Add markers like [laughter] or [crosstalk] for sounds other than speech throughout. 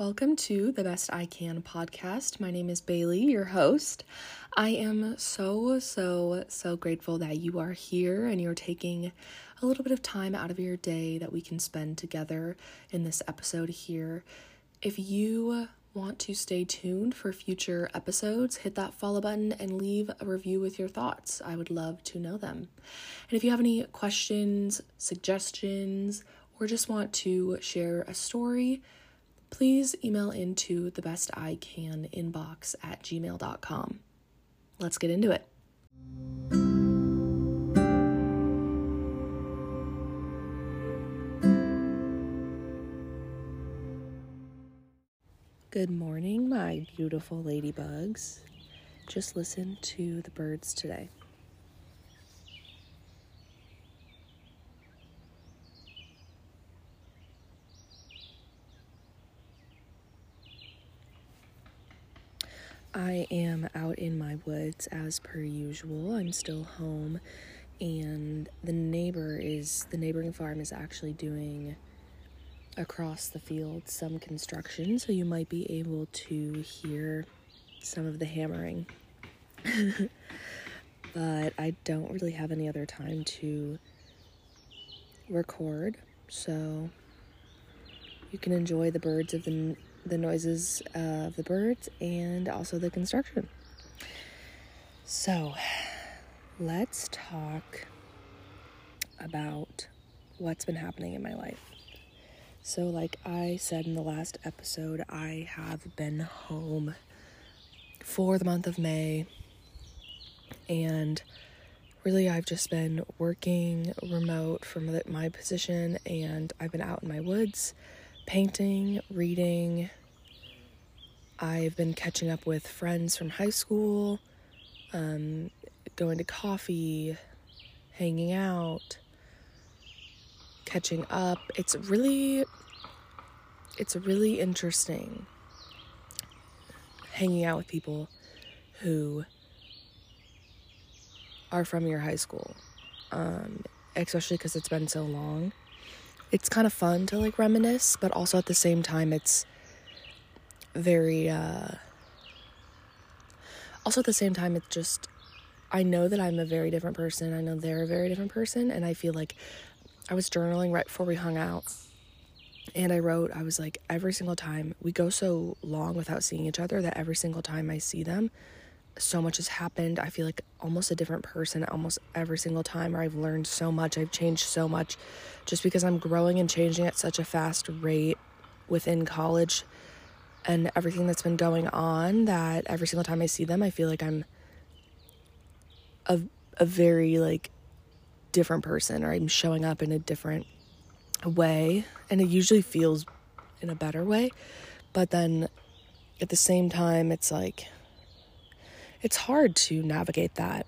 Welcome to the Best I Can podcast. My name is Bailey, your host. I am so, so, so grateful that you are here and you're taking a little bit of time out of your day that we can spend together in this episode here. If you want to stay tuned for future episodes, hit that follow button and leave a review with your thoughts. I would love to know them. And if you have any questions, suggestions, or just want to share a story, please email into the best I can inbox at gmail.com. Let's get into it. Good morning, my beautiful ladybugs. Just listen to the birds today. I am out in my woods as per usual. I'm still home, and the neighbor is the neighboring farm is actually doing across the field some construction, so you might be able to hear some of the hammering. [laughs] but I don't really have any other time to record, so you can enjoy the birds of the the noises of the birds and also the construction. So, let's talk about what's been happening in my life. So, like I said in the last episode, I have been home for the month of May, and really, I've just been working remote from my position, and I've been out in my woods painting, reading. I've been catching up with friends from high school, um, going to coffee, hanging out, catching up. It's really it's really interesting hanging out with people who are from your high school. Um, especially because it's been so long it's kind of fun to like reminisce, but also at the same time, it's very, uh, also at the same time, it's just, I know that I'm a very different person. I know they're a very different person. And I feel like I was journaling right before we hung out. And I wrote, I was like, every single time we go so long without seeing each other that every single time I see them, so much has happened. I feel like almost a different person almost every single time, or I've learned so much, I've changed so much. Just because I'm growing and changing at such a fast rate within college and everything that's been going on that every single time I see them, I feel like I'm a, a very like different person or I'm showing up in a different way. And it usually feels in a better way. But then at the same time it's like it's hard to navigate that.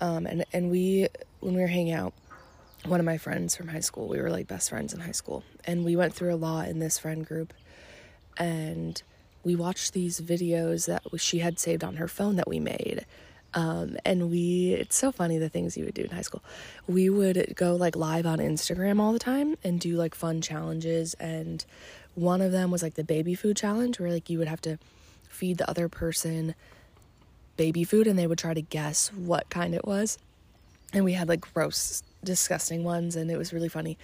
Um, and and we when we were hanging out, one of my friends from high school, we were like best friends in high school, and we went through a lot in this friend group, and we watched these videos that she had saved on her phone that we made. Um, and we, it's so funny the things you would do in high school. We would go like live on Instagram all the time and do like fun challenges. And one of them was like the baby food challenge, where like you would have to feed the other person baby food and they would try to guess what kind it was. And we had like gross, disgusting ones, and it was really funny.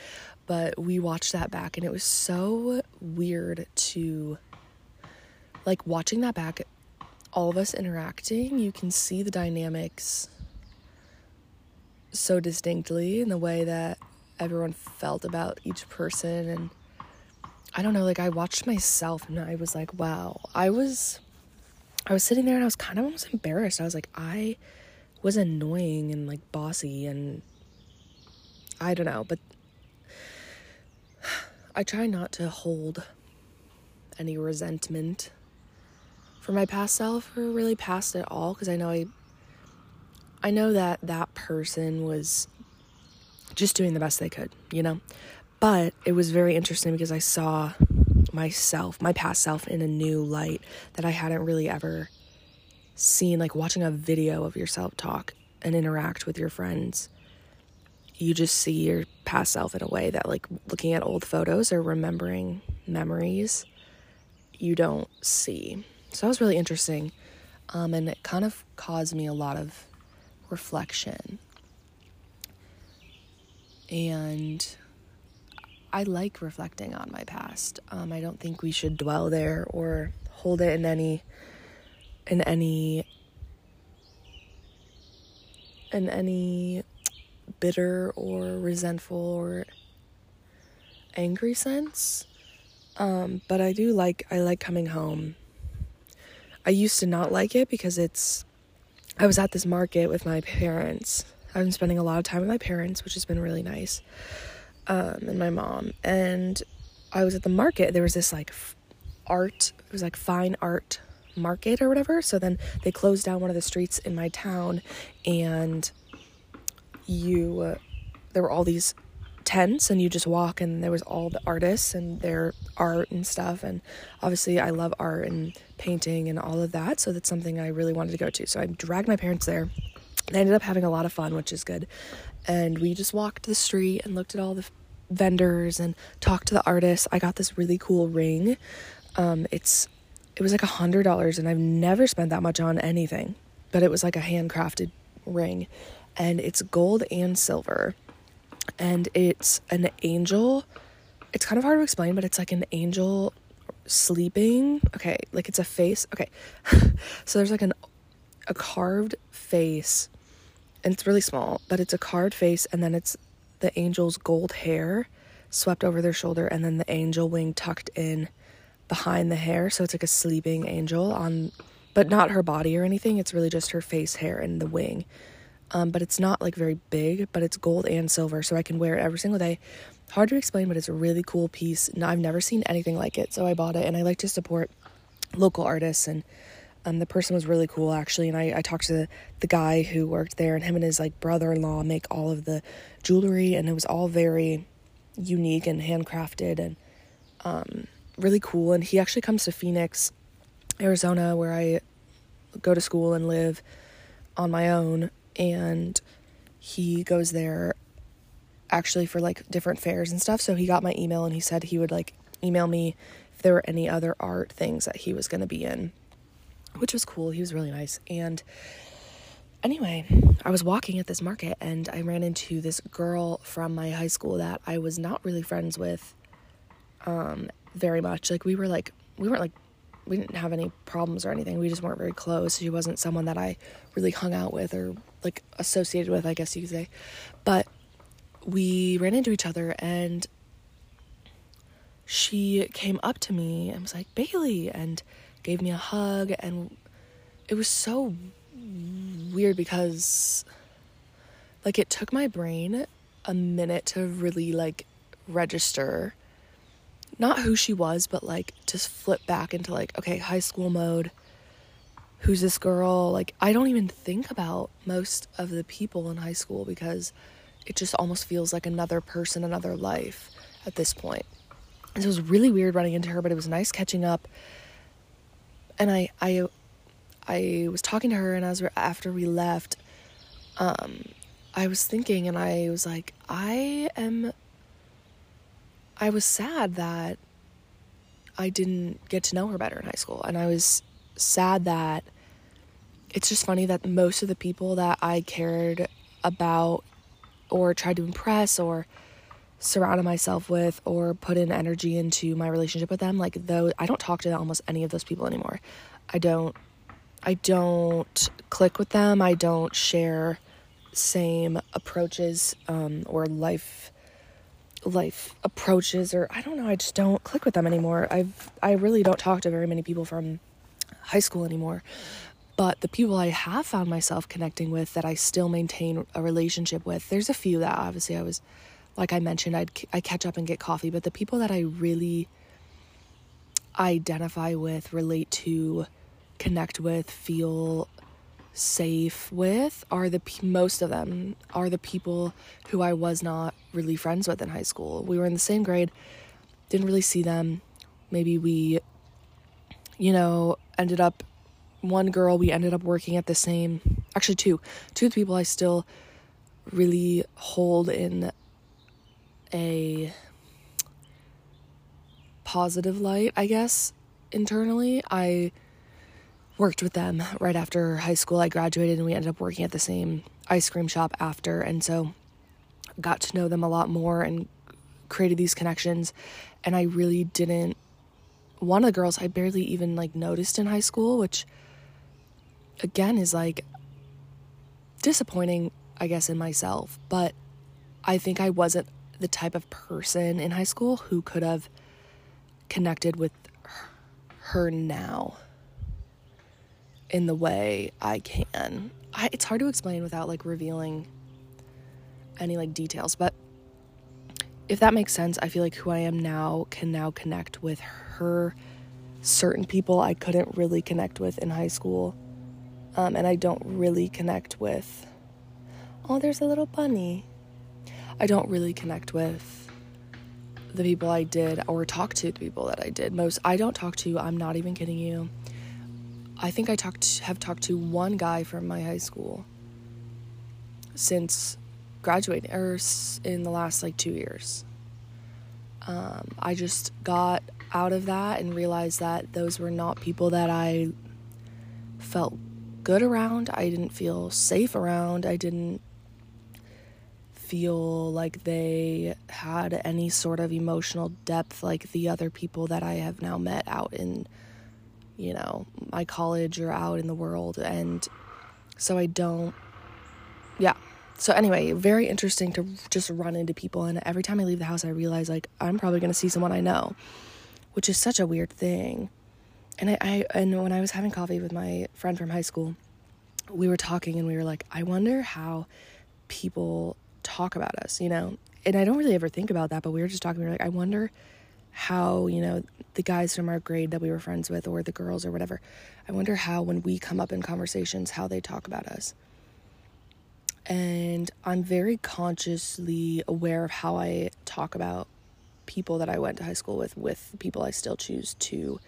But we watched that back, and it was so weird to like watching that back, all of us interacting. You can see the dynamics so distinctly in the way that everyone felt about each person and I don't know, like I watched myself and I was like, wow, I was I was sitting there and I was kind of almost embarrassed. I was like, I was annoying and like bossy and I don't know, but I try not to hold any resentment for my past self or really past it all because I know I I know that that person was just doing the best they could, you know? But it was very interesting because I saw myself, my past self, in a new light that I hadn't really ever seen. Like watching a video of yourself talk and interact with your friends, you just see your past self in a way that, like, looking at old photos or remembering memories you don't see. So that was really interesting. Um, and it kind of caused me a lot of reflection. And I like reflecting on my past. Um, I don't think we should dwell there or hold it in any in any in any bitter or resentful or angry sense. Um, but I do like I like coming home. I used to not like it because it's I was at this market with my parents. I've been spending a lot of time with my parents, which has been really nice. Um, and my mom. And I was at the market. There was this like art, it was like fine art market or whatever. So then they closed down one of the streets in my town and you uh, there were all these tents and you just walk and there was all the artists and their art and stuff and obviously I love art and painting and all of that so that's something I really wanted to go to so I dragged my parents there they ended up having a lot of fun which is good and we just walked the street and looked at all the vendors and talked to the artists I got this really cool ring um, it's it was like a hundred dollars and I've never spent that much on anything but it was like a handcrafted ring and it's gold and silver and it's an angel. It's kind of hard to explain, but it's like an angel sleeping. Okay, like it's a face. Okay. [laughs] so there's like an a carved face it's really small, but it's a carved face and then it's the angel's gold hair swept over their shoulder and then the angel wing tucked in behind the hair, so it's like a sleeping angel on but not her body or anything. It's really just her face hair and the wing um, but it's not like very big, but it's gold and silver, so I can wear it every single day. Hard to explain, but it's a really cool piece. I've never seen anything like it, so I bought it, and I like to support local artists and um, the person was really cool actually and I, I talked to the, the guy who worked there and him and his like brother-in-law make all of the jewelry and it was all very unique and handcrafted and um, really cool and he actually comes to phoenix arizona where i go to school and live on my own and he goes there actually for like different fairs and stuff. So he got my email and he said he would like email me if there were any other art things that he was going to be in, which was cool. He was really nice. And anyway, I was walking at this market and I ran into this girl from my high school that I was not really friends with um very much. Like we were like we weren't like we didn't have any problems or anything. We just weren't very close. She wasn't someone that I really hung out with or like associated with, I guess you could say. But we ran into each other and she came up to me and was like, Bailey, and gave me a hug. And it was so weird because, like, it took my brain a minute to really, like, register not who she was, but like just flip back into like, okay, high school mode. Who's this girl? Like, I don't even think about most of the people in high school because it just almost feels like another person, another life at this point. And so it was really weird running into her, but it was nice catching up. And I, I, I was talking to her, and as after we left, um, I was thinking, and I was like, I am I was sad that I didn't get to know her better in high school. And I was sad that it's just funny that most of the people that I cared about or tried to impress or surrounded myself with or put in energy into my relationship with them, like though I don't talk to almost any of those people anymore. I don't I don't click with them. I don't share same approaches um, or life life approaches or I don't know, I just don't click with them anymore. I've I really don't talk to very many people from high school anymore. But the people I have found myself connecting with that I still maintain a relationship with, there's a few that obviously I was like I mentioned I'd I catch up and get coffee, but the people that I really identify with, relate to, connect with, feel safe with are the most of them are the people who I was not really friends with in high school. We were in the same grade, didn't really see them. Maybe we you know, ended up one girl we ended up working at the same actually two two of the people I still really hold in a positive light, I guess, internally. I worked with them right after high school. I graduated and we ended up working at the same ice cream shop after. And so got to know them a lot more and created these connections. And I really didn't, one of the girls I barely even like noticed in high school, which again is like disappointing, I guess, in myself. But I think I wasn't the type of person in high school who could have connected with her now in the way I can. I, it's hard to explain without like revealing any like details, but if that makes sense, I feel like who I am now can now connect with her certain people I couldn't really connect with in high school. Um, and I don't really connect with. Oh, there's a little bunny. I don't really connect with the people I did or talk to the people that I did. Most I don't talk to, I'm not even kidding you. I think I talked have talked to one guy from my high school since graduating or in the last like 2 years. Um, I just got out of that and realized that those were not people that I felt good around. I didn't feel safe around. I didn't feel like they had any sort of emotional depth like the other people that I have now met out in, you know, my college or out in the world. And so I don't, yeah. So anyway, very interesting to just run into people. And every time I leave the house, I realize like I'm probably going to see someone I know, which is such a weird thing. And I, I, and when I was having coffee with my friend from high school, we were talking and we were like, I wonder how people talk about us, you know? And I don't really ever think about that, but we were just talking. We were like, I wonder how, you know, the guys from our grade that we were friends with, or the girls, or whatever, I wonder how, when we come up in conversations, how they talk about us. And I'm very consciously aware of how I talk about people that I went to high school with, with people I still choose to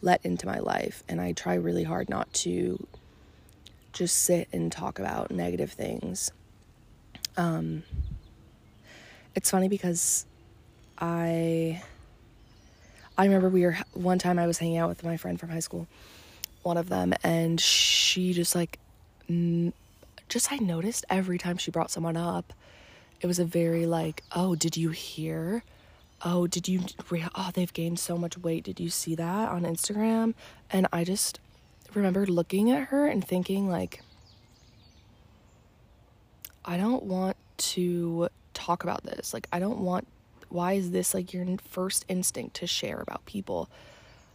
let into my life. And I try really hard not to just sit and talk about negative things um, it's funny because I I remember we were one time I was hanging out with my friend from high school, one of them, and she just like just I noticed every time she brought someone up, it was a very like, oh, did you hear? Oh, did you? Oh, they've gained so much weight. Did you see that on Instagram? And I just remember looking at her and thinking like I don't want to talk about this. Like, I don't want, why is this like your first instinct to share about people?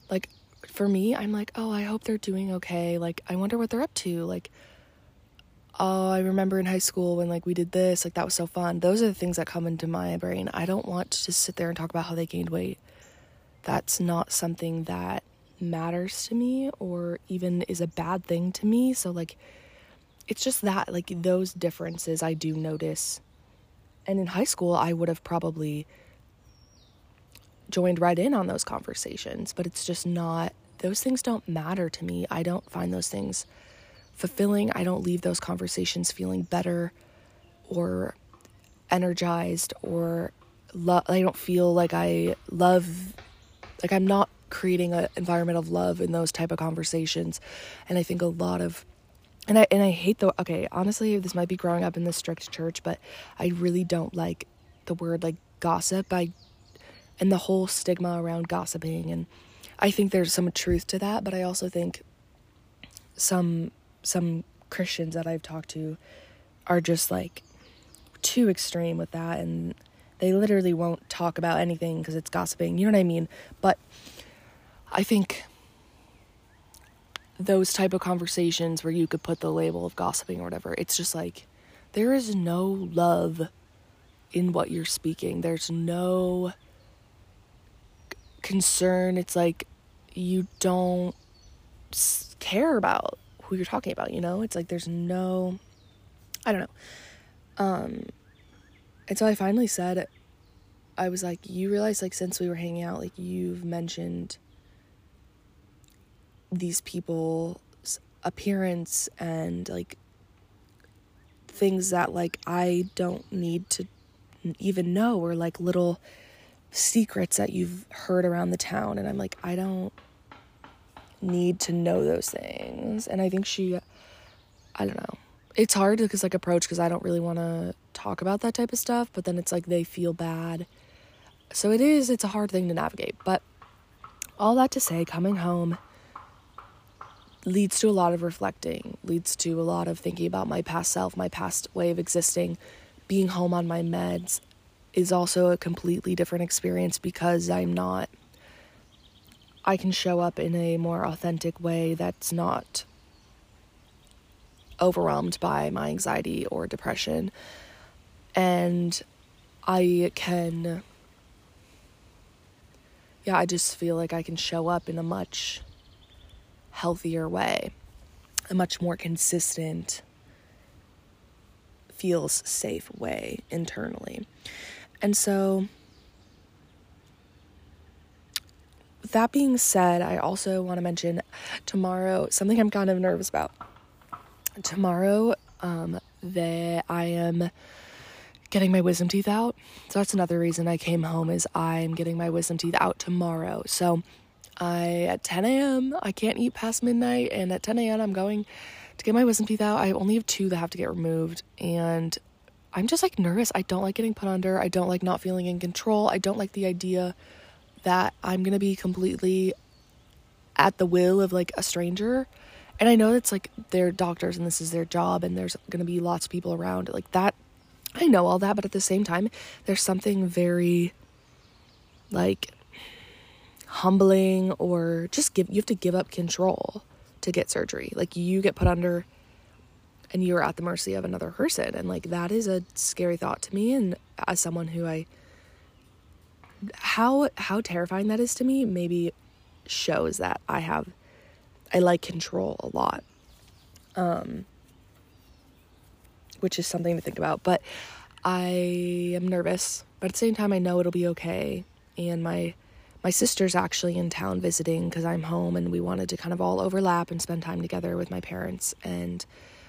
Like, for me, I'm like, oh, I hope they're doing okay. Like, I wonder what they're up to. Like, oh, I remember in high school when like we did this, like that was so fun. Those are the things that come into my brain. I don't want to just sit there and talk about how they gained weight. That's not something that matters to me or even is a bad thing to me. So, like, it's just that like those differences I do notice. And in high school, I would have probably joined right in on those conversations, but it's just not those things don't matter to me. I don't find those things fulfilling. I don't leave those conversations feeling better or energized or love I don't feel like I love like I'm not creating an environment of love in those type of conversations. And I think a lot of and I and I hate the okay, honestly, this might be growing up in the strict church, but I really don't like the word like gossip. I and the whole stigma around gossiping and I think there's some truth to that, but I also think some some Christians that I've talked to are just like too extreme with that and they literally won't talk about anything because it's gossiping. You know what I mean? But I think those type of conversations where you could put the label of gossiping or whatever. It's just like there is no love in what you're speaking. There's no concern. It's like you don't care about who you're talking about you know? It's like there's no i don't know. Um and so i finally said i was like you realize like since we were hanging out like you've mentioned these people's appearance and like things that like I don't need to even know or like little secrets that you've heard around the town. And I'm like, I don't need to know those things. And I think she, I don't know. It's hard to like approach because I don't really want to talk about that type of stuff, but then it's like they feel bad. So it is, it's a hard thing to navigate. But all that to say, coming home leads to a lot of reflecting, leads to a lot of thinking about my past self, my past way of existing. Being home on my meds is also a completely different experience because I'm not I can show up in a more authentic way that's not overwhelmed by my anxiety or depression. And I can, yeah, I just feel like I can show up in a much healthier way, a much more consistent, feels safe way internally. And so, that being said, I also want to mention tomorrow something I'm kind of nervous about. Tomorrow, um, that I am getting my wisdom teeth out. So that's another reason I came home is I'm getting my wisdom teeth out tomorrow. So I at 10 a.m. I can't eat past midnight, and at 10 a.m. I'm going to get my wisdom teeth out. I only have two that have to get removed, and I'm just like nervous. I don't like getting put under. I don't like not feeling in control. I don't like the idea that I'm gonna be completely at the will of like a stranger. And I know it's like they're doctors and this is their job and there's gonna be lots of people around. Like that, I know all that, but at the same time, there's something very like humbling or just give you have to give up control to get surgery. Like you get put under and you're at the mercy of another person and like that is a scary thought to me and as someone who I how how terrifying that is to me maybe shows that I have I like control a lot. Um which is something to think about, but I am nervous, but at the same time I know it'll be okay and my my sister's actually in town visiting cuz I'm home and we wanted to kind of all overlap and spend time together with my parents and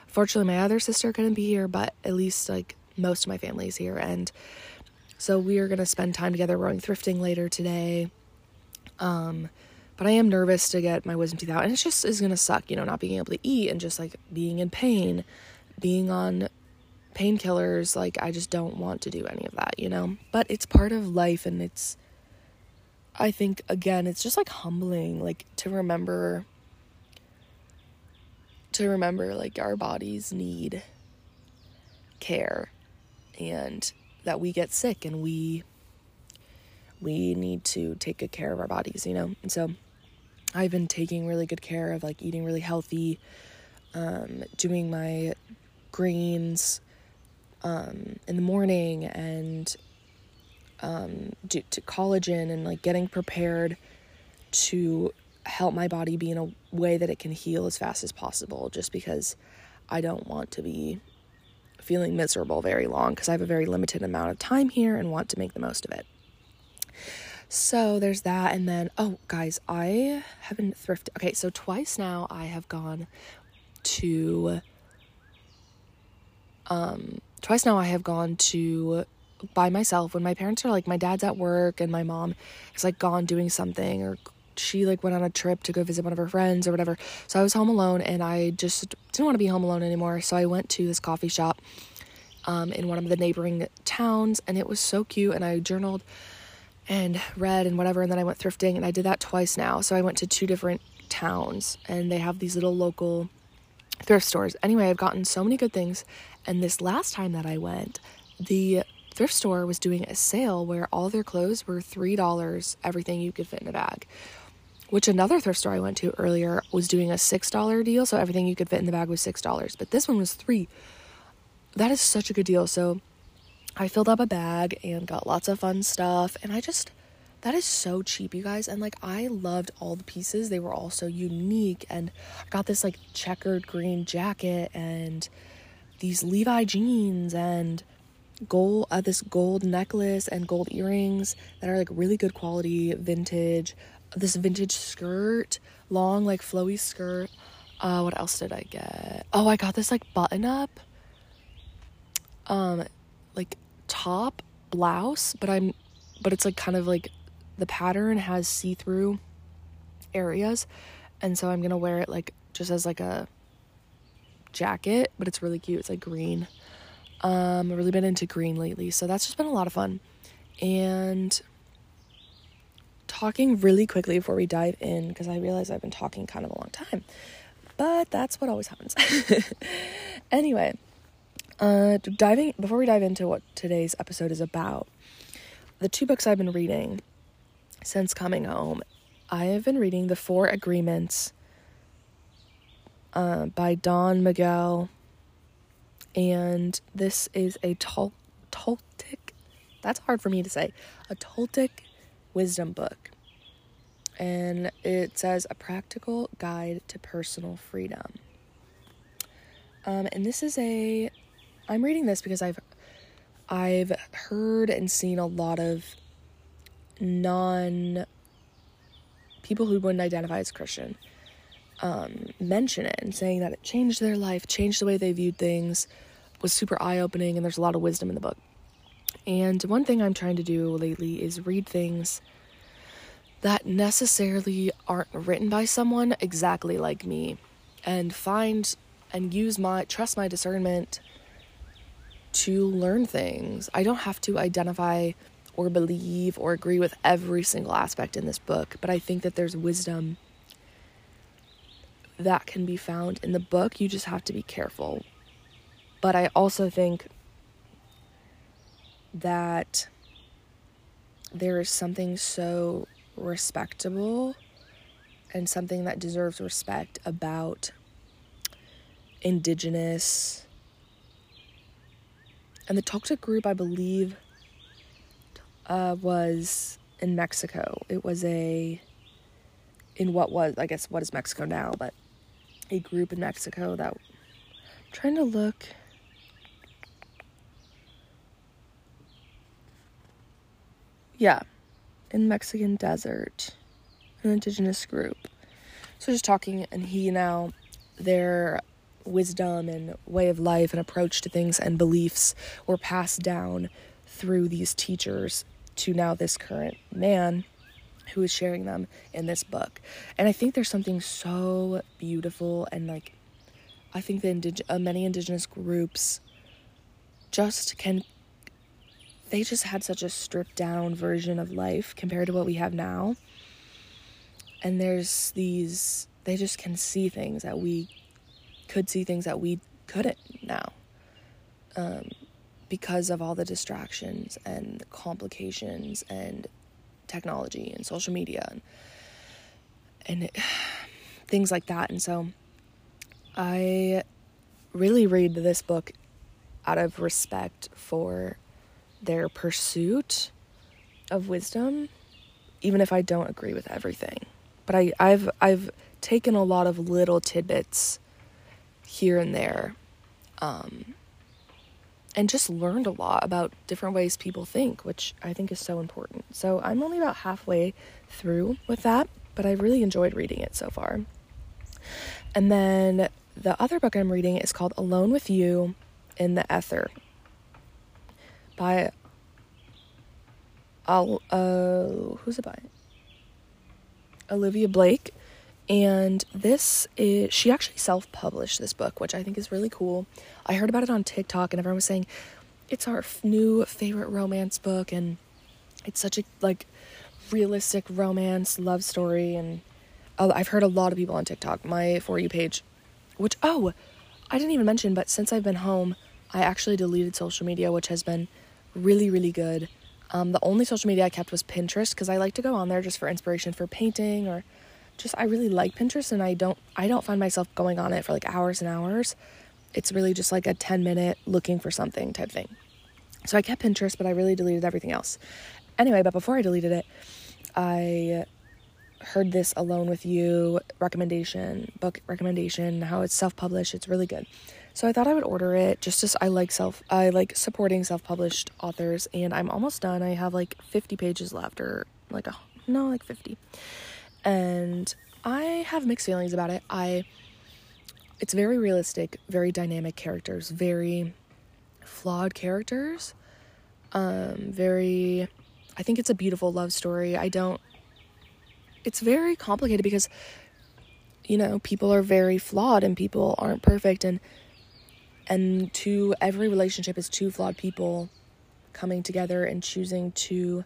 fortunately my other sister couldn't be here, but at least like most of my family's here and so we are going to spend time together. We're going thrifting later today. Um, but I am nervous to get my wisdom teeth out. And it's just is going to suck, you know, not being able to eat and just like being in pain, being on painkillers. Like, I just don't want to do any of that, you know? But it's part of life. And it's, I think, again, it's just like humbling, like to remember, to remember like our bodies need care. And that we get sick and we we need to take good care of our bodies, you know? And so I've been taking really good care of like eating really healthy, um, doing my greens um, in the morning and um, to collagen and like getting prepared to help my body be in a way that it can heal as fast as possible just because I don't want to be feeling miserable very long because I have a very limited amount of time here and want to make the most of it. So there's that. And then, oh, guys, I have been thrifting. Okay, so twice now I have gone to, um, twice now I have gone to by myself when my parents are like, my dad's at work and my mom is like gone doing something or she like went on a trip to go visit one of her friends or whatever. So I was home alone and I just didn't want to be home alone anymore. So I went to this coffee shop um, in one of the neighboring towns and it was so cute. And I journaled and read and whatever. And then I went thrifting and I did that twice now. So I went to two different towns and they have these little local thrift stores. Anyway, I've gotten so many good things. And this last time that I went, the thrift store was doing a sale where all their clothes were $3, everything you could fit in a bag which another thrift store I went to earlier was doing a $6 deal. So everything you could fit in the bag was $6. But this one was 3 That is such a good deal. So I filled up a bag and got lots of fun stuff. And I just, that is so cheap, you guys. And like, I loved all the pieces. They were all so unique. And I got this like checkered green jacket and these Levi jeans and gold uh, this gold necklace and gold earrings that are like really good quality vintage this vintage skirt, long like flowy skirt. Uh, what else did I get? Oh, I got this like button up, um, like top blouse, but I'm but it's like kind of like the pattern has see-through areas and so I'm to wear it like just as like a jacket, but it's really cute. It's like green. Um, I've really been into green lately, so that's just been a lot of fun. And talking really quickly before we dive in, because I realize I've been talking kind of a long time, but that's what always happens. [laughs] anyway, uh, diving before we dive into what today's episode is about, the two books I've been reading since coming home, I have been reading The Four Agreements uh, by Don Miguel, and this is a Tol- Toltec. That's hard for me to say. A Toltec wisdom book, and it says a practical guide to personal freedom. Um, and this is a. I'm reading this because I've I've heard and seen a lot of non people who wouldn't identify as Christian um, mention it and saying that it changed their life, changed the way they viewed things, was super eye opening, and there's a lot of wisdom in the book. And one thing I'm trying to do lately is read things that necessarily aren't written by someone exactly like me and find and use my trust my discernment to learn things. I don't have to identify or believe or agree with every single aspect in this book, but I think that there's wisdom that can be found in the book. You just have to be careful. But I also think that there is something so respectable and something that deserves respect about indigenous and the Toltec group, I believe, uh, was in Mexico. It was a in what was I guess what is Mexico now, but a group in Mexico that I'm trying to look. Yeah in mexican desert an indigenous group. So just talking and he now their wisdom and way of life and approach to things and beliefs were passed down through these teachers to now this current man who is sharing them in this book. And I think there's something so beautiful and like I think the indig- uh, many indigenous groups just can they just had such a stripped down version of life compared to what we have now. And there's these they just can see things that we could see things that we couldn't now. Um, because of all the distractions and complications and technology and social media and, and it, [sighs] things like that. And so I really read this book out of respect for their pursuit of wisdom, even if I don't agree with everything. But I, I've I've taken a lot of little tidbits here and there um, and just learned a lot about different ways people think, which I think is so important. So I'm only about halfway through with that, but I really enjoyed reading it so far. And then the other book I'm reading is called Alone with You in the Ether by I'll uh who's it by? Olivia Blake. And this is, she actually self published this book, which I think is really cool. I heard about it on TikTok, and everyone was saying it's our f- new favorite romance book, and it's such a like realistic romance love story. And uh, I've heard a lot of people on TikTok, my For You page, which, oh, I didn't even mention, but since I've been home, I actually deleted social media, which has been really, really good. Um, the only social media I kept was Pinterest because I like to go on there just for inspiration for painting or just I really like Pinterest and I don't I don't find myself going on it for like hours and hours. It's really just like a 10 minute looking for something type thing. So I kept Pinterest, but I really deleted everything else. Anyway, but before I deleted it, I heard this Alone with You recommendation, book recommendation, how it's self-published. It's really good. So I thought I would order it just as I like self I like supporting self-published authors and I'm almost done. I have like 50 pages left or like a no, like 50 and I have mixed feelings about it. I it's very realistic, very dynamic characters, very flawed characters. Um very I think it's a beautiful love story. I don't it's very complicated because you know, people are very flawed and people aren't perfect and and to every relationship is two flawed people coming together and choosing to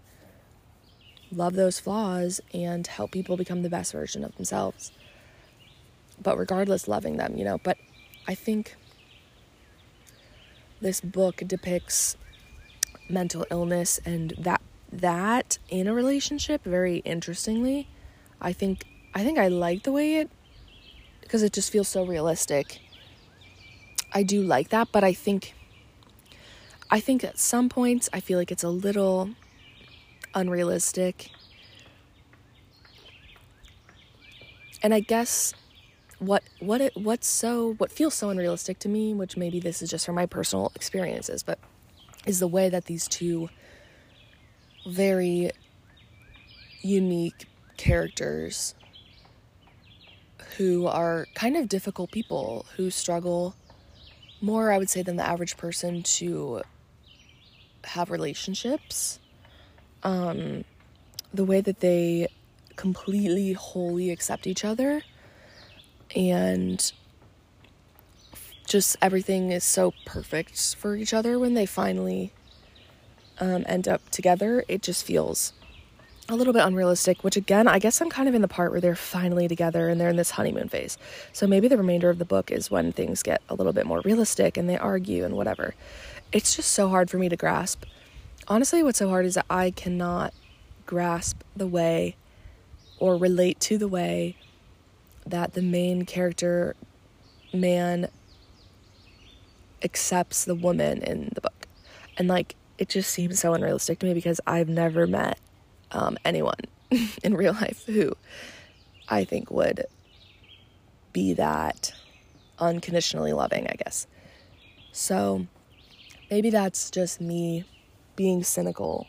love those flaws and help people become the best version of themselves. But regardless, loving them, you know. But I think this book depicts mental illness and that that in a relationship very interestingly. I think I think I like the way it because it just feels so realistic. I do like that, but I think I think at some points I feel like it's a little unrealistic. And I guess what what it what's so what feels so unrealistic to me, which maybe this is just from my personal experiences, but is the way that these two very unique characters who are kind of difficult people who struggle more I would say than the average person to have relationships um, the way that they completely, wholly accept each other, and just everything is so perfect for each other when they finally um, end up together. It just feels a little bit unrealistic, which again, I guess I'm kind of in the part where they're finally together and they're in this honeymoon phase. So maybe the remainder of the book is when things get a little bit more realistic and they argue and whatever. It's just so hard for me to grasp honestly, what's so hard is that I cannot grasp the way or relate to the way that the main character man accepts the woman in the book. And like, it just seems so unrealistic to me because I've never met um, anyone [laughs] in real life who I think would be that unconditionally loving, I guess. So maybe that's just me being cynical.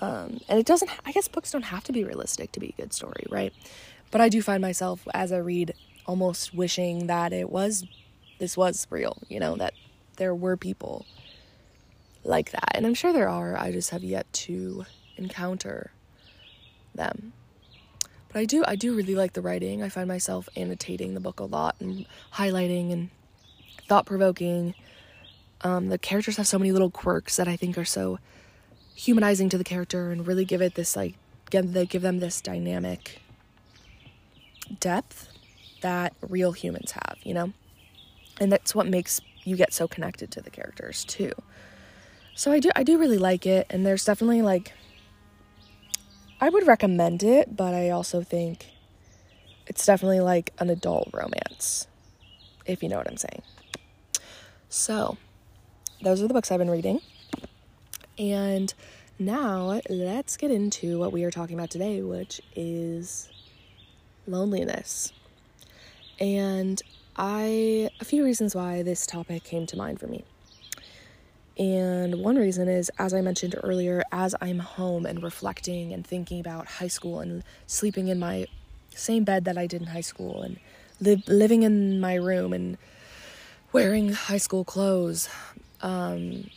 Um, and it doesn't, I guess books don't have to be realistic to be a good story, right? But I do find myself as I read almost wishing that it was, this was real, you know, that there were people like that. And I'm sure there are, I just have yet to encounter them. But I do, I do really like the writing. I find myself annotating the book a lot and highlighting and thought provoking um, the characters have so many little quirks that I think are so humanizing to the character and really give it this like give they give them this dynamic depth that real humans have, you know? And that's what makes you get so connected to the characters too. So I do I do really like it and there's definitely like I would recommend it, but I also think it's definitely like an adult romance, if you know what I'm saying. So, those are the books I've been reading. And now let's get into what we are talking about today, which is loneliness. And I, a few reasons why this topic came to mind for me. And one reason is, as I mentioned earlier, as I'm home and reflecting and thinking about high school and sleeping in my same bed that I did in high school and li- living in my room and wearing high school clothes, um,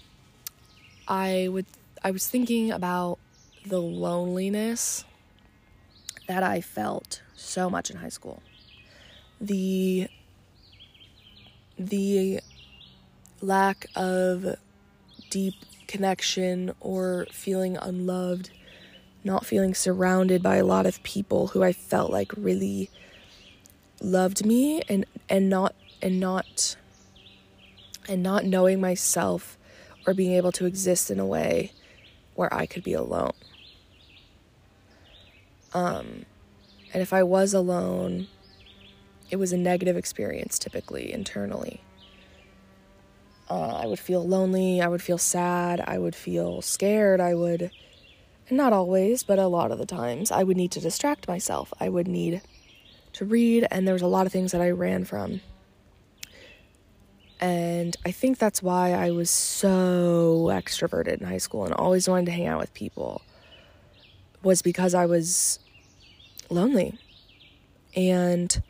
I would I was thinking about the loneliness that I felt so much in high school. The the lack of deep connection or feeling unloved, not feeling surrounded by a lot of people who I felt like really loved me and and not and not and not knowing myself or being able to exist in a way where I could be alone. Um, and if I was alone, it was a negative experience typically internally. Uh, I would feel lonely, I would feel sad, I would feel scared, I would, not always, but a lot of the times, I would need to distract myself. I would need to read, and there was a lot of things that I ran from. And I think that's why I was so extroverted in high school and always wanted to hang out with people was because I was lonely. And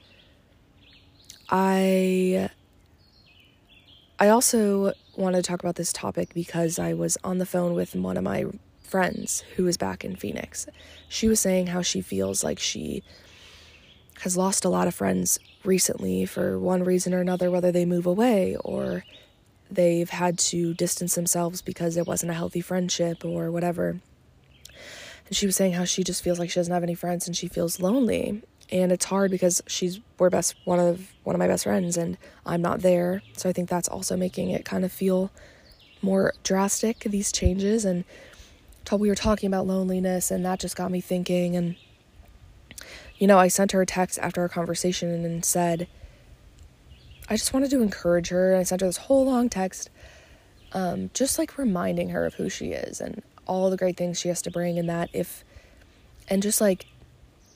I I also want to talk about this topic because I was on the phone with one of my friends who is back in Phoenix. She was saying how she feels like she has lost a lot of friends recently for one reason or another, whether they move away or they've had to distance themselves because it wasn't a healthy friendship or whatever. And she was saying how she just feels like she doesn't have any friends and she feels lonely. And it's hard because she's we're best one of one of my best friends and I'm not there. So I think that's also making it kind of feel more drastic these changes and we were talking about loneliness and that just got me thinking and you know, I sent her a text after our conversation and said I just wanted to encourage her. I sent her this whole long text, um, just like reminding her of who she is and all the great things she has to bring, and that if, and just like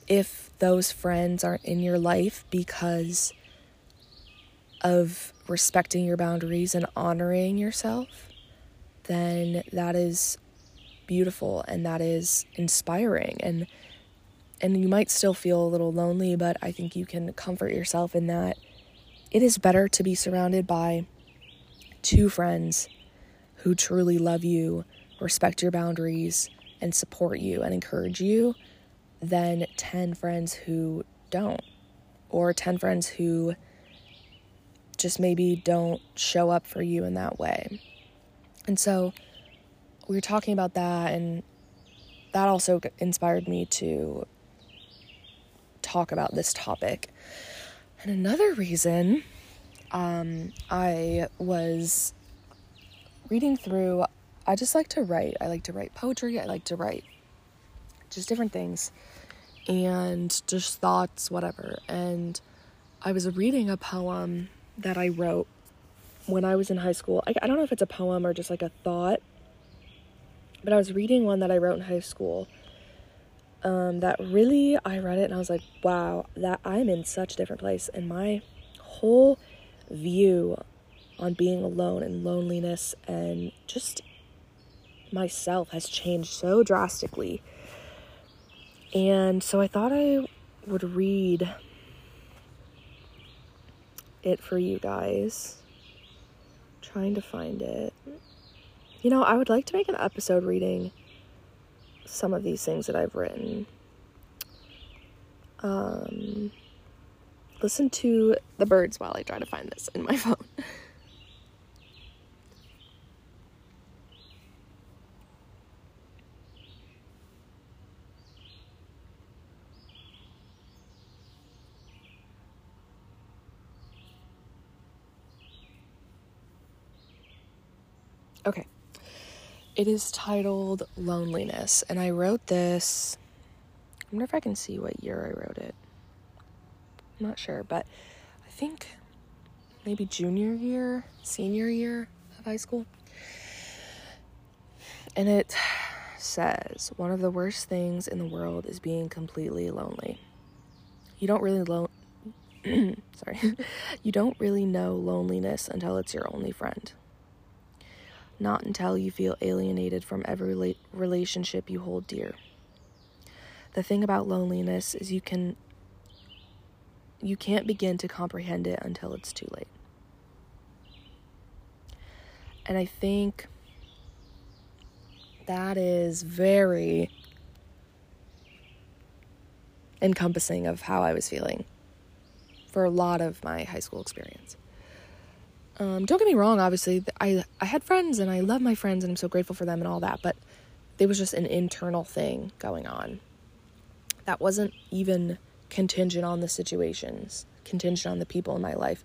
if those friends aren't in your life because of respecting your boundaries and honoring yourself, then that is beautiful and that is inspiring and and you might still feel a little lonely, but I think you can comfort yourself in that it is better to be surrounded by two friends who truly love you, respect your boundaries, and support you and encourage you than 10 friends who don't, or 10 friends who just maybe don't show up for you in that way. And so we were talking about that, and that also inspired me to talk about this topic. And another reason um, I was reading through, I just like to write. I like to write poetry, I like to write just different things and just thoughts, whatever. And I was reading a poem that I wrote when I was in high school. I, I don't know if it's a poem or just like a thought, but I was reading one that I wrote in high school um, that really I read it and I was like, wow, that I'm in such a different place, and my whole view on being alone and loneliness and just myself has changed so drastically. And so I thought I would read it for you guys. trying to find it. You know, I would like to make an episode reading some of these things that I've written. Um, listen to the birds while I try to find this in my [laughs] phone. okay. It is titled Loneliness, and I wrote this. I wonder if I can see what year I wrote it. I'm not sure, but I think maybe junior year, senior year of high school. And it says one of the worst things in the world is being completely lonely. You don't really lo- [clears throat] sorry. [laughs] you don't really know loneliness until it's your only friend not until you feel alienated from every relationship you hold dear. The thing about loneliness is you can you can't begin to comprehend it until it's too late. And I think that is very encompassing of how I was feeling for a lot of my high school experience. Um, don't get me wrong, obviously, I, I had friends and I love my friends and I'm so grateful for them and all that, but there was just an internal thing going on that wasn't even contingent on the situations, contingent on the people in my life.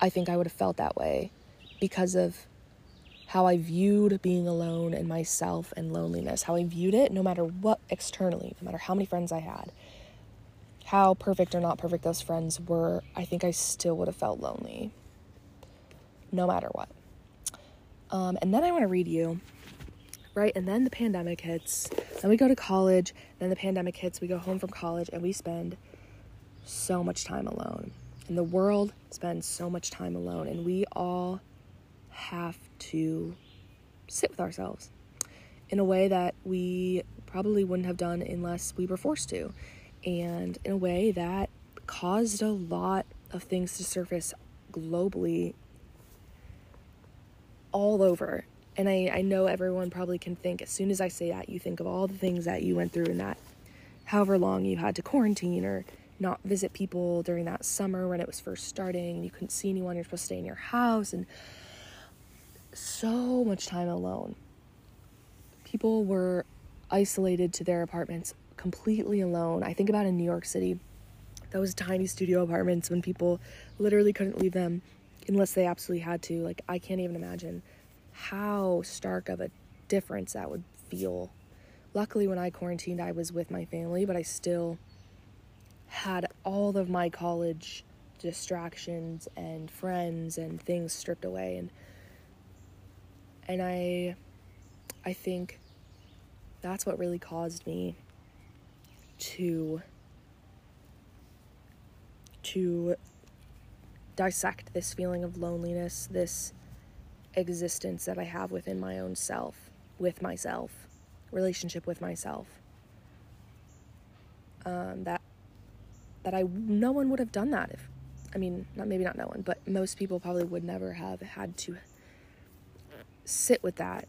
I think I would have felt that way because of how I viewed being alone and myself and loneliness, how I viewed it no matter what externally, no matter how many friends I had, how perfect or not perfect those friends were, I think I still would have felt lonely no matter what. Um, and then I want to read you, right? And then the pandemic hits. Then we go to college. Then the pandemic hits. We go home from college and we spend so much time alone. And the world spends so much time alone. And we all have to sit with ourselves in a way that we probably wouldn't have done unless we were forced to. And in a way that caused a lot of things to surface globally all over And I, I know everyone probably can think, as soon as I say that, you think of all the things that you went through in that however long you had to quarantine or not visit people during that summer when it was first starting. You couldn't see anyone, you're supposed to stay in your house, and so much time alone. People were isolated to their apartments completely alone. I think about in New York City, those tiny studio apartments when people literally couldn't leave them unless they absolutely had to. Like, I can't even imagine how stark of a difference that would feel. Luckily, when I quarantined, I was with my family, but I still had all of my college distractions and friends and things stripped away and and I I think that's what really caused me to to dissect this feeling of loneliness, this existence that I have within my own self, with myself, relationship with myself. Um, that that I no one would have done that if I mean not maybe not no one, but most people probably would never have had to sit with that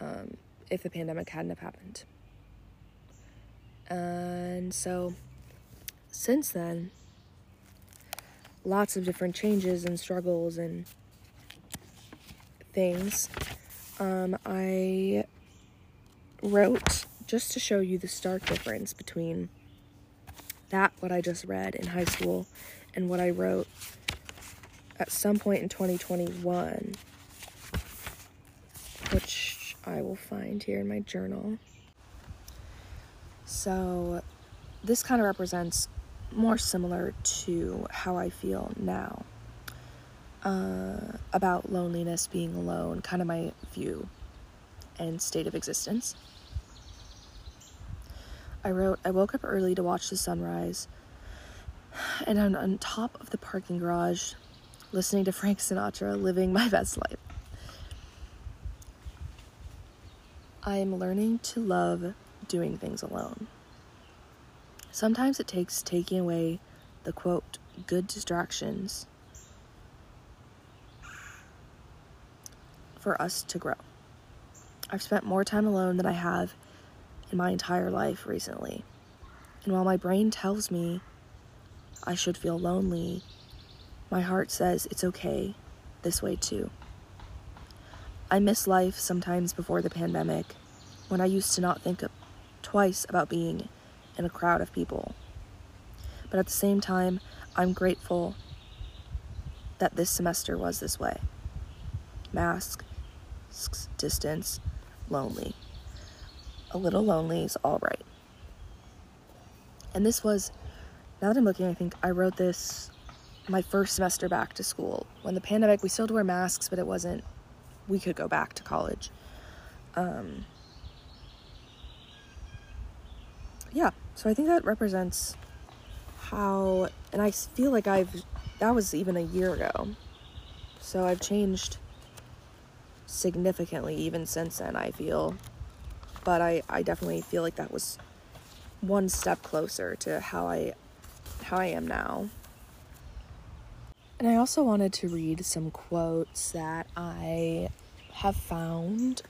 um, if the pandemic hadn't have happened. And so since then, lots of different changes and struggles and things. Um, I wrote just to show you the stark difference between that, what I just read in high school, and what I wrote at some point in 2021, which I will find here in my journal. So, this kind of represents more similar to how I feel now uh, about loneliness, being alone, kind of my view and state of existence. I wrote, I woke up early to watch the sunrise, and I'm on top of the parking garage listening to Frank Sinatra, living my best life. I am learning to love doing things alone. Sometimes it takes taking away the quote, good distractions for us to grow. I've spent more time alone than I have in my entire life recently. And while my brain tells me I should feel lonely, my heart says it's okay this way too. I miss life sometimes before the pandemic when I used to not think twice about being in a crowd of people. But at the same time, I'm grateful that this semester was this way. Mask, distance, lonely. A little lonely is all right. And this was, now that I'm looking, I think I wrote this my first semester back to school. When the pandemic, we still had to wear masks, but it wasn't, we could go back to college. Um, yeah, so I think that represents how, and I feel like I've, that was even a year ago. So I've changed significantly even since then, I feel. But I, I definitely feel like that was one step closer to how I how I am now. And I also wanted to read some quotes that I have found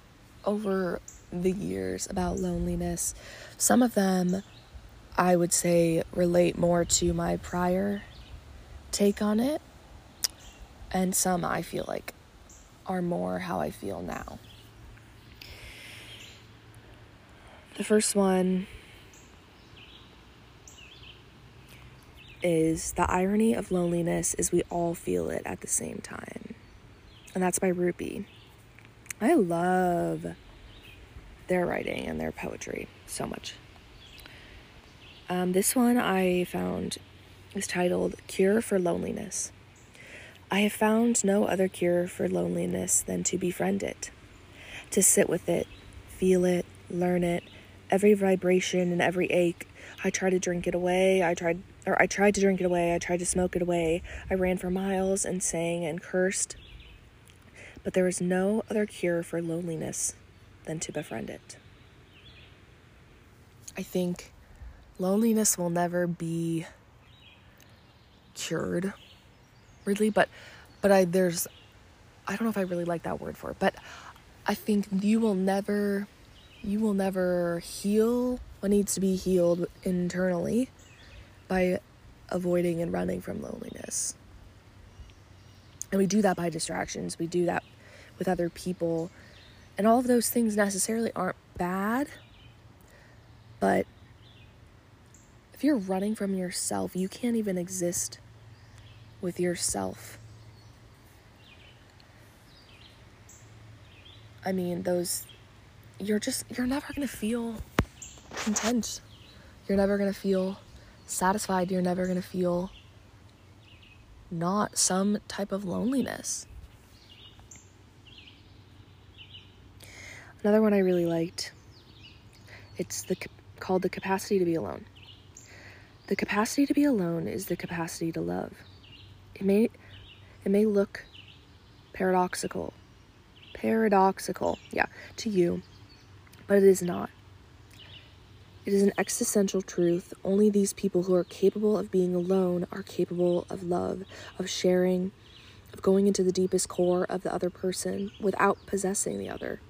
over the years about loneliness. Some of them I would say relate more to my prior take on it, and some I feel like are more how I feel now. The first one is the irony of loneliness is we all feel it at the same time. And that's by Rupi. I love their writing and their poetry so much. Um, this one I found is titled Cure for Loneliness. I have found no other cure for loneliness than to befriend it, to sit with it, feel it, learn it, every vibration and every ache. I tried to drink it away. I tried, or I tried to drink it away. I tried to smoke it away. I ran for miles and sang and cursed. But there is no other cure for loneliness than to befriend it. I think loneliness will never be cured really but but i there's i don't know if i really like that word for it but I think you will never you will never heal what needs to be healed internally by avoiding and running from loneliness. And we do that by distractions. We do that with other people. And all of those things necessarily aren't bad. But you're running from yourself, you can't even exist with yourself. I mean, those, you're just, you're never gonna feel content. You're never gonna feel satisfied. You're never gonna feel not some type of loneliness. Another one I really liked. It's the called the capacity to be alone. The capacity to be alone is the capacity to love. It may it may look paradoxical. Paradoxical, yeah, to you, but it is not. It is an existential truth. Only these people who are capable of being alone are capable of love, of sharing, of going into the deepest core of the other person without possessing the other,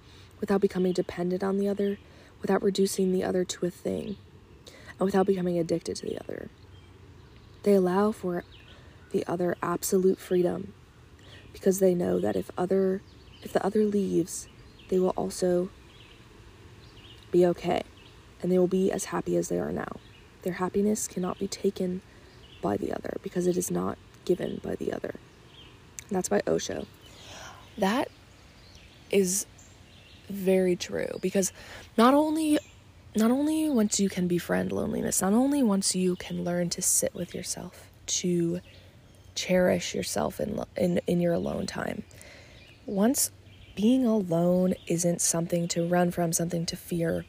without becoming dependent on the other, without reducing the other to a thing, without becoming addicted to the other. They allow for the other absolute freedom because they know that if other if the other leaves, they will also be okay and they will be as happy as they are now. Their happiness cannot be taken by the other because it is not given by the other. That's by Osho. That is very true because not only not only once you can befriend loneliness, not only once you can learn to sit with yourself, to cherish yourself in in in your alone time. Once being alone isn't something to run from, something to fear.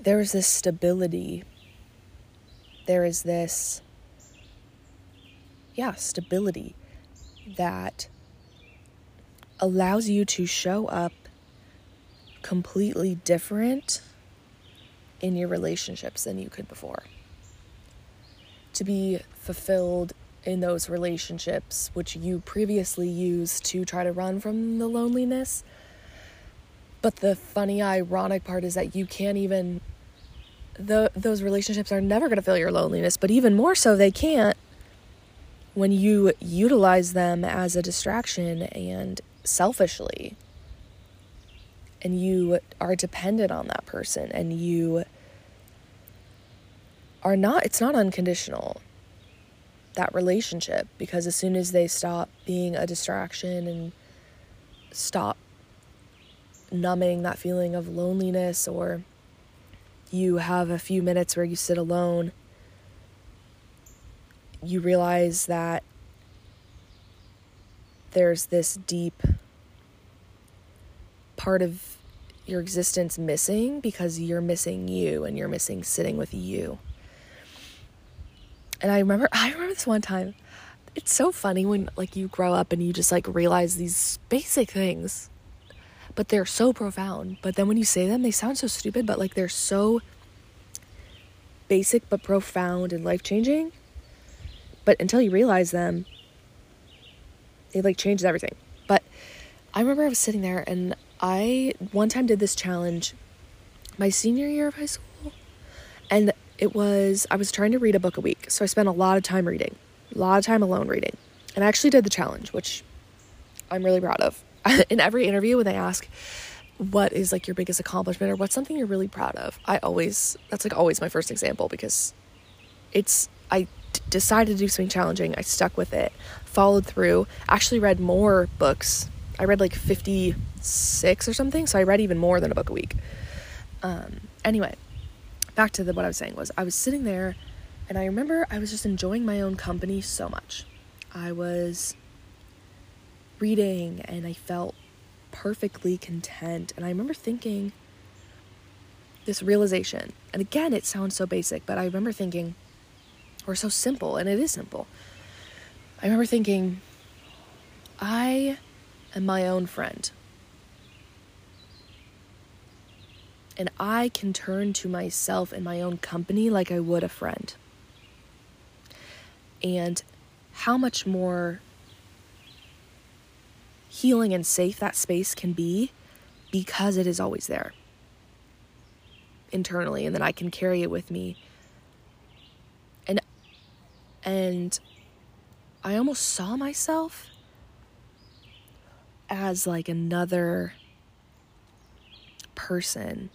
There is this stability. There is this yeah, stability that allows you to show up completely different in your relationships than you could before. To be fulfilled in those relationships, which you previously used to try to run from the loneliness. But the funny, ironic part is that you can't even, the, those relationships are never going to fill your loneliness, but even more so, they can't when you utilize them as a distraction and selfishly and you are dependent on that person and you are not it's not unconditional that relationship because as soon as they stop being a distraction and stop numbing that feeling of loneliness or you have a few minutes where you sit alone you realize that there's this deep part of your existence missing because you're missing you and you're missing sitting with you. And I remember I remember this one time. It's so funny when like you grow up and you just like realize these basic things. But they're so profound. But then when you say them, they sound so stupid, but like they're so basic but profound and life-changing. But until you realize them, it like changes everything. But I remember I was sitting there and I one time did this challenge my senior year of high school and it was I was trying to read a book a week. So I spent a lot of time reading, a lot of time alone reading. And I actually did the challenge, which I'm really proud of. [laughs] In every interview when they ask what is like your biggest accomplishment or what's something you're really proud of, I always that's like always my first example because it's I d- decided to do something challenging. I stuck with it, followed through, actually read more books. I read like 56 or something, so I read even more than a book a week. Um, anyway, back to the, what I was saying was I was sitting there and I remember I was just enjoying my own company so much. I was reading and I felt perfectly content. And I remember thinking this realization. And again, it sounds so basic, but I remember thinking, or so simple, and it is simple. I remember thinking, I am my own friend. and I can turn to myself and my own company like I would a friend. And how much more healing and safe that space can be because it is always there internally and then I can carry it with me. And and I almost saw myself as like another person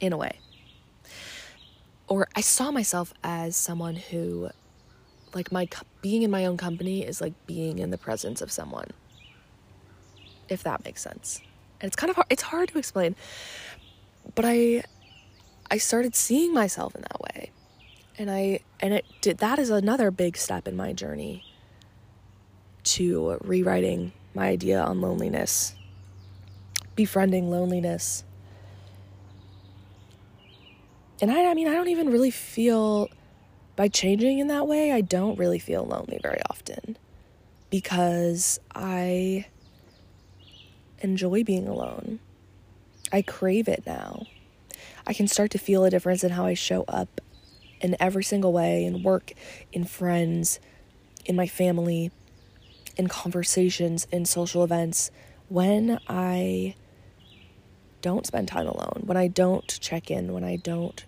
in a way. Or I saw myself as someone who like my being in my own company is like being in the presence of someone. If that makes sense. And it's kind of hard it's hard to explain. But I I started seeing myself in that way. And I and it did that is another big step in my journey to rewriting my idea on loneliness. Befriending loneliness. And I I mean I don't even really feel by changing in that way, I don't really feel lonely very often because I enjoy being alone. I crave it now. I can start to feel a difference in how I show up in every single way in work, in friends, in my family, in conversations, in social events when I don't spend time alone, when I don't check in, when I don't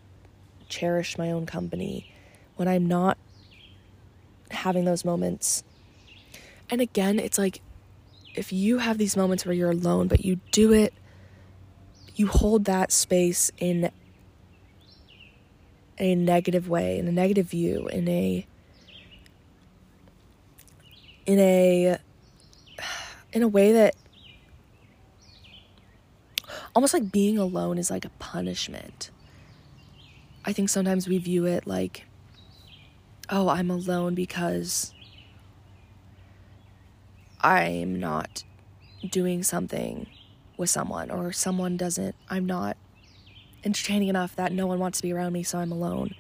cherish my own company, when I'm not having those moments. And again, it's like if you have these moments where you're alone, but you do it, you hold that space in a negative way, in a negative view, in a in a in a way that almost like being alone is like a punishment. I think sometimes we view it like oh, I'm alone because I'm not doing something with someone, or someone doesn't, I'm not entertaining enough that no one wants to be around me, so I'm alone.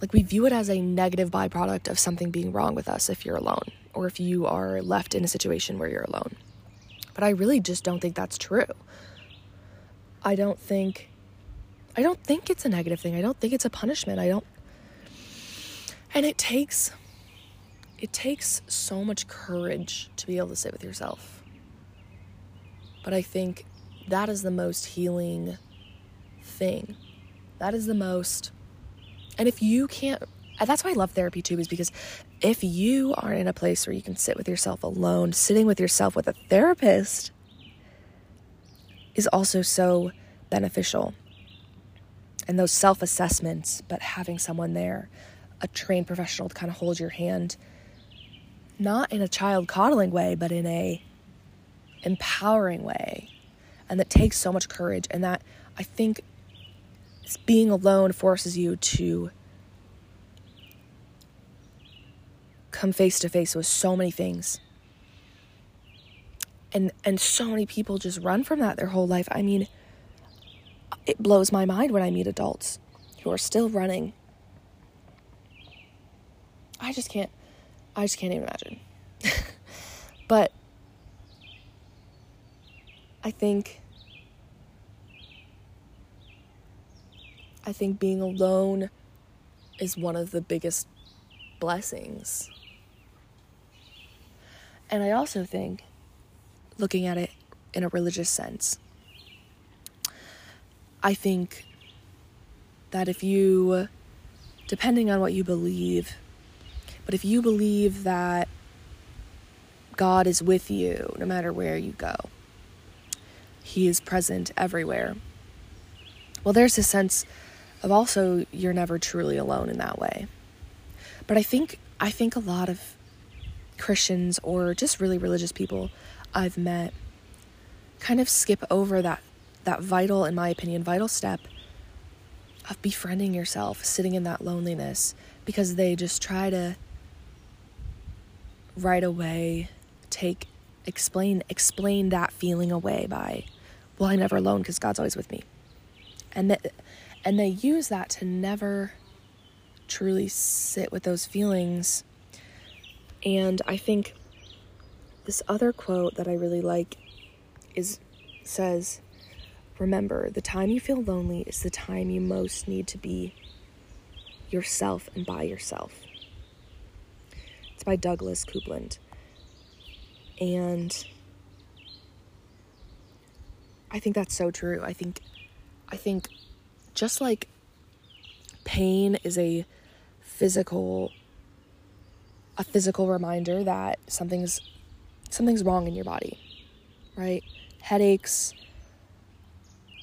Like, we view it as a negative byproduct of something being wrong with us if you're alone, or if you are left in a situation where you're alone. But I really just don't think that's true. I don't think. I don't think it's a negative thing. I don't think it's a punishment. I don't and it takes it takes so much courage to be able to sit with yourself. But I think that is the most healing thing. That is the most and if you can't that's why I love therapy too, is because if you are in a place where you can sit with yourself alone, sitting with yourself with a therapist is also so beneficial. And those self assessments, but having someone there a trained professional to kind of hold your hand not in a child coddling way but in a empowering way and that takes so much courage and that i think being alone forces you to come face to face with so many things. And and so many people just run from that their whole life. I mean it blows my mind when i meet adults who are still running. I just can't I just can't even imagine. [laughs] but I think I think being alone is one of the biggest blessings. And I also think looking at it in a religious sense I think that if you depending on what you believe but if you believe that God is with you no matter where you go, He is present everywhere. Well, there's a sense of also you're never truly alone in that way. But I think I think a lot of Christians or just really religious people I've met kind of skip over that that vital in my opinion vital step of befriending yourself, sitting in that loneliness because they just try to right away take explain explain that feeling away by well i'm never alone because god's always with me and that and they use that to never truly sit with those feelings and i think this other quote that i really like is says remember the time you feel lonely is the time you most need to be yourself and by yourself it's by Douglas Coupland. And I think that's so true. I think I think just like pain is a physical a physical reminder that something's something's wrong in your body. Right? Headaches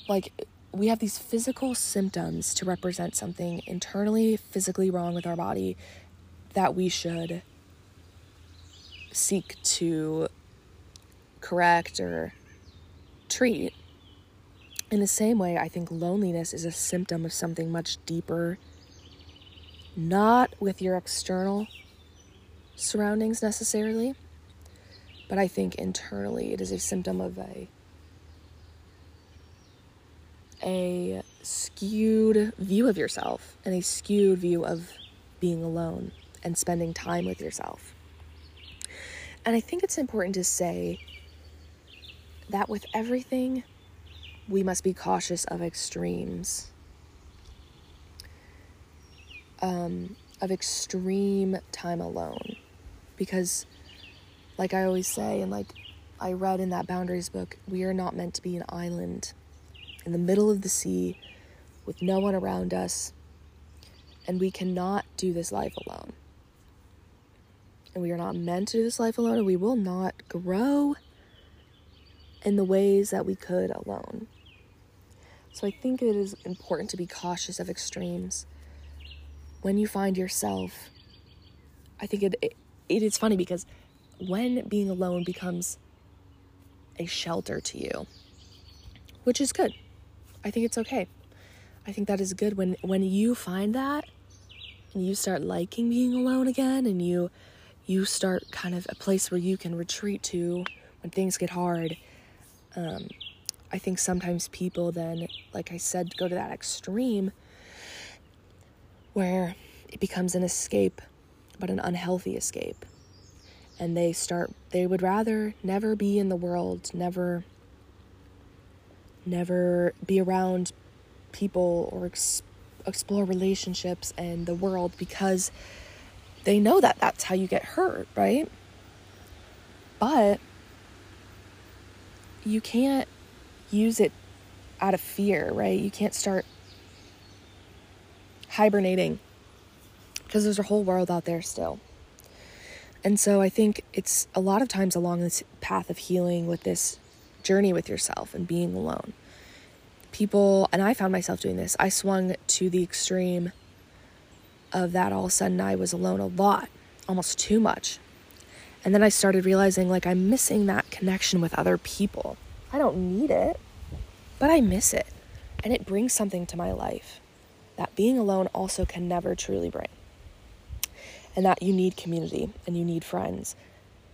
like we have these physical symptoms to represent something internally physically wrong with our body that we should seek to correct or treat. In the same way, I think loneliness is a symptom of something much deeper, not with your external surroundings necessarily, but I think internally it is a symptom of a a skewed view of yourself and a skewed view of being alone and spending time with yourself. And I think it's important to say that with everything, we must be cautious of extremes. Um, of extreme time alone. Because, like I always say, and like I read in that Boundaries book, we are not meant to be an island in the middle of the sea with no one around us, and we cannot do this life alone. And we are not meant to do this life alone, and we will not grow in the ways that we could alone. So I think it is important to be cautious of extremes. When you find yourself, I think it, it, it is funny because when being alone becomes a shelter to you, which is good. I think it's okay. I think that is good when when you find that and you start liking being alone again and you you start kind of a place where you can retreat to when things get hard. Um, I think sometimes people then, like I said, go to that extreme where it becomes an escape, but an unhealthy escape. And they start, they would rather never be in the world, never, never be around people or ex- explore relationships and the world because they know that that's how you get hurt, right? But you can't use it out of fear, right? You can't start hibernating because there's a whole world out there still. And so I think it's a lot of times along this path of healing with this journey with yourself and being alone. People, and I found myself doing this, I swung to the extreme of that all of a sudden I was alone a lot, almost too much. And then I started realizing like I'm missing that connection with other people. I don't need it, but I miss it. And it brings something to my life that being alone also can never truly bring. And that you need community and you need friends.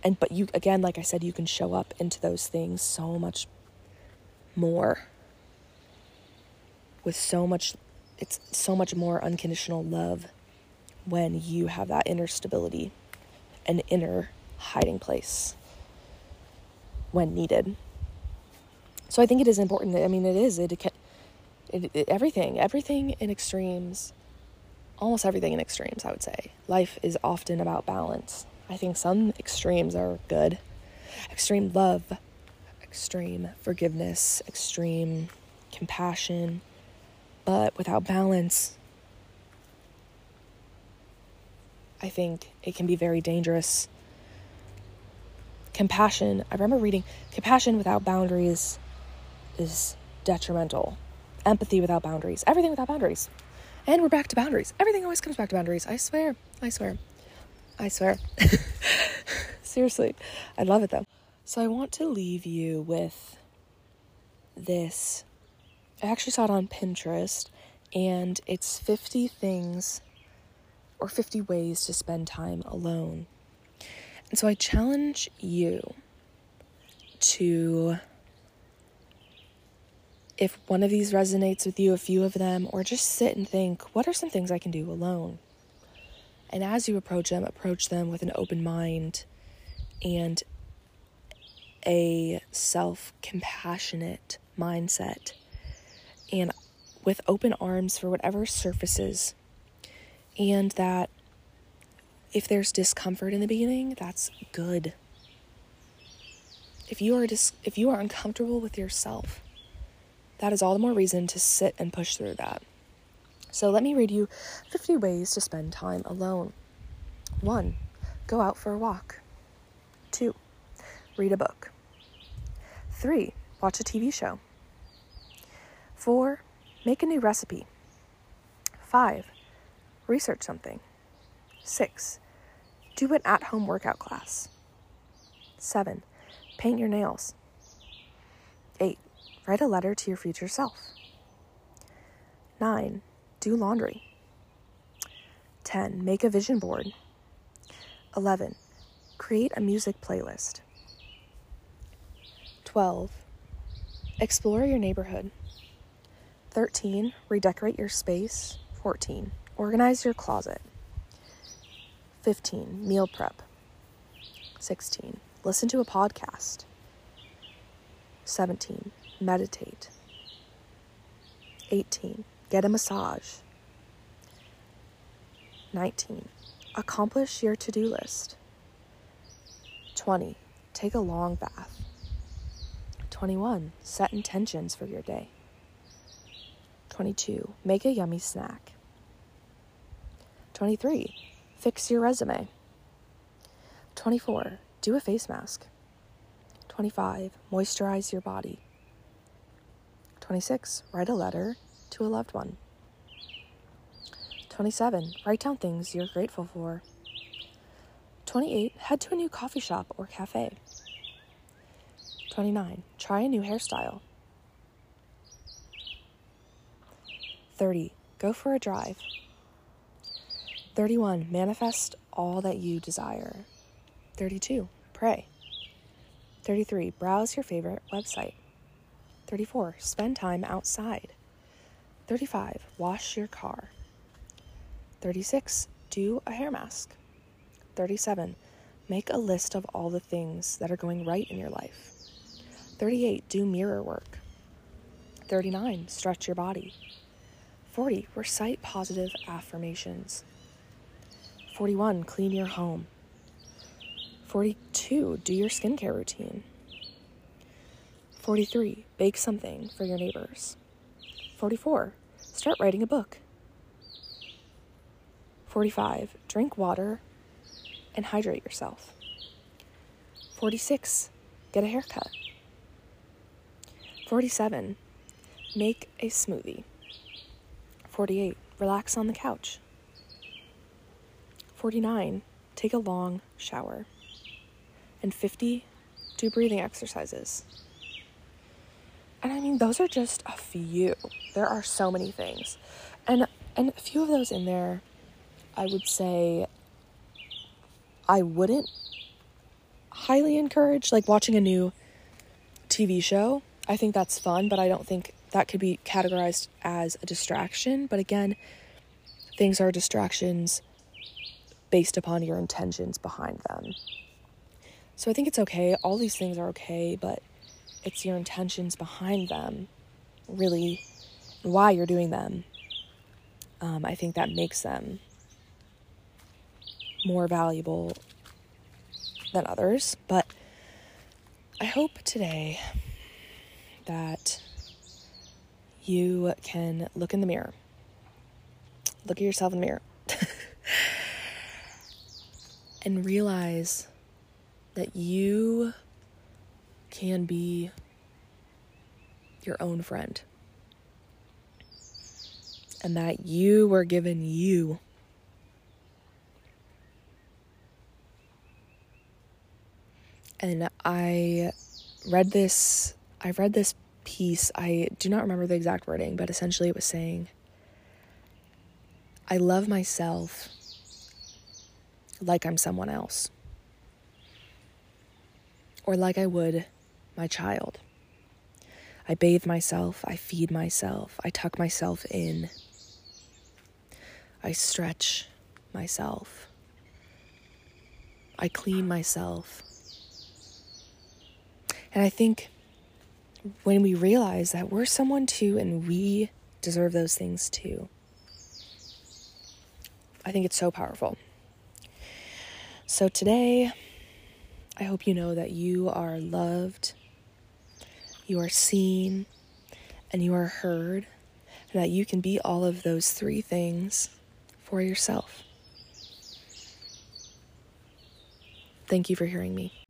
And but you again like I said you can show up into those things so much more with so much it's so much more unconditional love when you have that inner stability, an inner hiding place when needed. So I think it is important. I mean, it is. It, it, it, everything, everything in extremes, almost everything in extremes. I would say life is often about balance. I think some extremes are good. Extreme love, extreme forgiveness, extreme compassion, but without balance, I think it can be very dangerous. Compassion, I remember reading compassion without boundaries is detrimental. Empathy without boundaries, everything without boundaries. And we're back to boundaries. Everything always comes back to boundaries. I swear. I swear. I swear. [laughs] Seriously. I love it though. So I want to leave you with this. I actually saw it on Pinterest and it's 50 things or 50 ways to spend time alone. And so I challenge you to, if one of these resonates with you, a few of them, or just sit and think, what are some things I can do alone? And as you approach them, approach them with an open mind and a self compassionate mindset and with open arms for whatever surfaces and that if there's discomfort in the beginning, that's good. if you are dis- if you are uncomfortable with yourself, that is all the more reason to sit and push through that. So let me read you 50 ways to spend time alone. 1. Go out for a walk. 2. Read a book. 3. Watch a TV show. 4. Make a new recipe. 5. Research something. 6. Do an at home workout class. 7. Paint your nails. 8. Write a letter to your future self. 9. Do laundry. 10. Make a vision board. 11. Create a music playlist. 12. Explore your neighborhood. 13. Redecorate your space. 14. Organize your closet. 15. Meal prep. 16. Listen to a podcast. 17. Meditate. 18. Get a massage. 19. Accomplish your to do list. 20. Take a long bath. 21. Set intentions for your day. 22. Make a yummy snack. 23. Fix your resume. 24. Do a face mask. 25. Moisturize your body. 26. Write a letter to a loved one. 27. Write down things you're grateful for. 28. Head to a new coffee shop or cafe. 29. Try a new hairstyle. 30. Go for a drive. 31. Manifest all that you desire. 32. Pray. 33. Browse your favorite website. 34. Spend time outside. 35. Wash your car. 36. Do a hair mask. 37. Make a list of all the things that are going right in your life. 38. Do mirror work. 39. Stretch your body. 40. Recite positive affirmations. 41. Clean your home. 42. Do your skincare routine. 43. Bake something for your neighbors. 44. Start writing a book. 45. Drink water and hydrate yourself. 46. Get a haircut. 47. Make a smoothie. 48. Relax on the couch. 49. Take a long shower. And 50. Do breathing exercises. And I mean, those are just a few. There are so many things. And and a few of those in there, I would say I wouldn't highly encourage like watching a new TV show. I think that's fun, but I don't think that could be categorized as a distraction. But again, things are distractions based upon your intentions behind them. So I think it's okay. All these things are okay, but it's your intentions behind them, really, why you're doing them. Um, I think that makes them more valuable than others. But I hope today that you can look in the mirror, look at yourself in the mirror, [laughs] and realize that you can be your own friend. And that you were given you. And I read this, I read this piece. I do not remember the exact wording, but essentially it was saying, I love myself like I'm someone else, or like I would my child. I bathe myself, I feed myself, I tuck myself in, I stretch myself, I clean myself. And I think when we realize that we're someone too and we deserve those things too, I think it's so powerful. So today, I hope you know that you are loved, you are seen, and you are heard, and that you can be all of those three things for yourself. Thank you for hearing me.